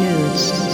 News.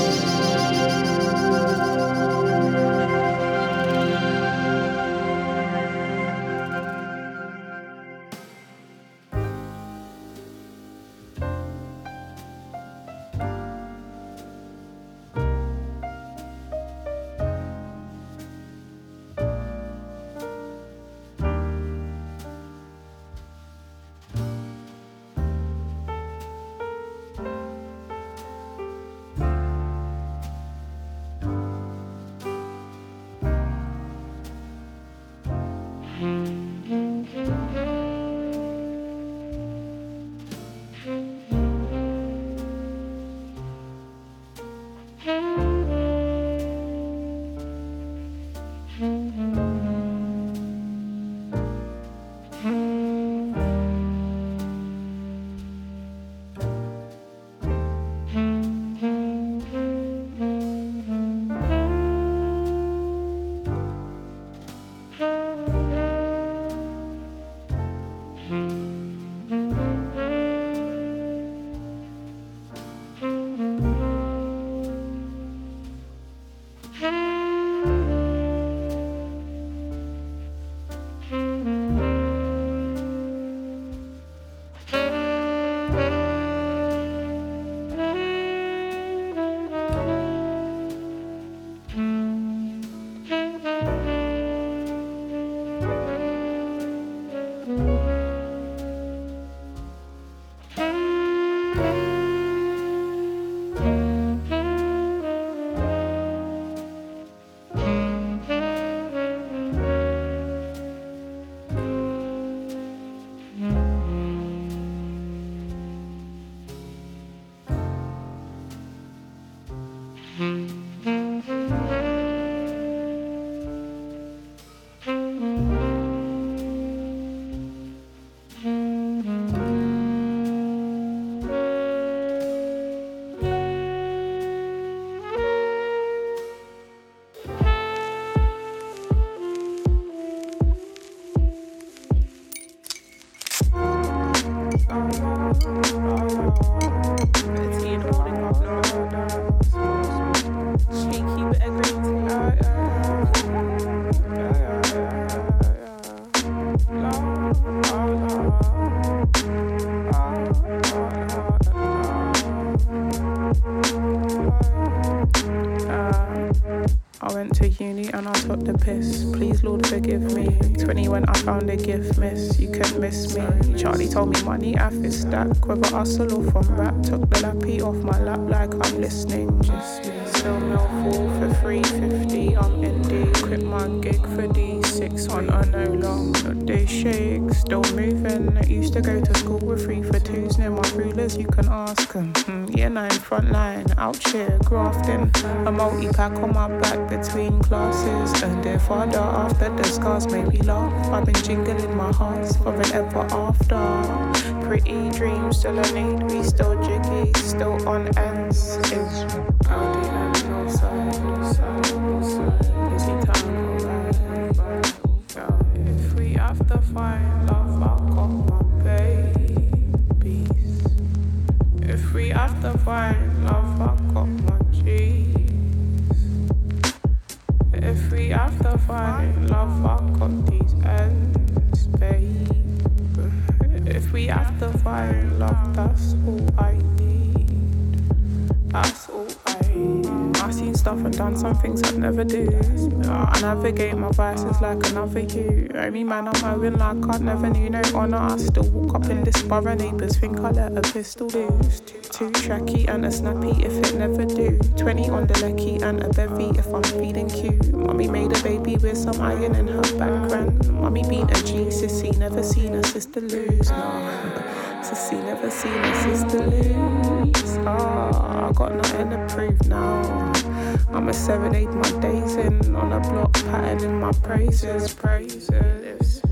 Told me money I fit stack, whether hustle or from rap. Took the lappy off my lap like I'm listening. Out here, grafting. A multi pack on my back between classes. And their father after the scars made me laugh. I've been jingling my hearts for an ever after. Pretty dreams still a need, we still jiggy, still on ends. It's and no side, time? If we have to find love, done some things I'd never do. I navigate my vices like another you. Only man my win like I never knew no honor. I still walk up in this bar borough. Neighbors think I let a pistol loose. Too tracky and a snappy if it never do. 20 on the lecky and a bevy if I'm feeling cute. Mommy made a baby with some iron in her background. Mommy beat a G sissy, never seen a sister lose. No. Sissy never seen a sister lose. Ah, I got nothing to prove now. I'm a seven, eight my days in on a block pattern in my praises, praises.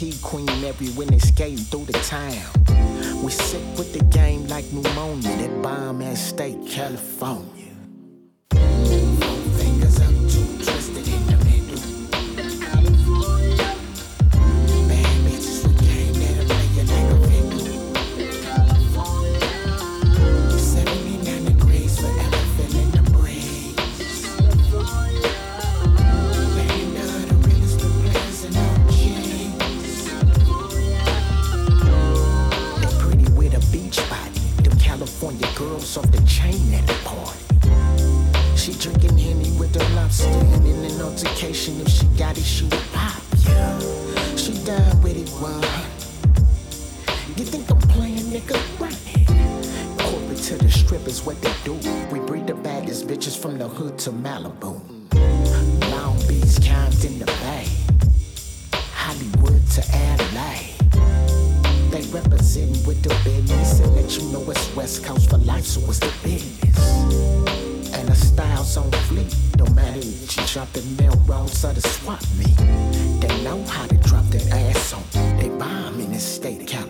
VIP Queen If she got it, she would pop. Yeah, she done with it one. You think I'm playing, nigga? Right. Corporate to the strip is what they do. We breed the baddest bitches from the hood to Malibu. Long Beach, Compton, the Bay, Hollywood to LA they represent with the business and let you know it's West Coast for life, so it's the business. Don't matter if you drop the Melrose or the swap meet, they know how to drop their ass on. They buy 'em in the state of California.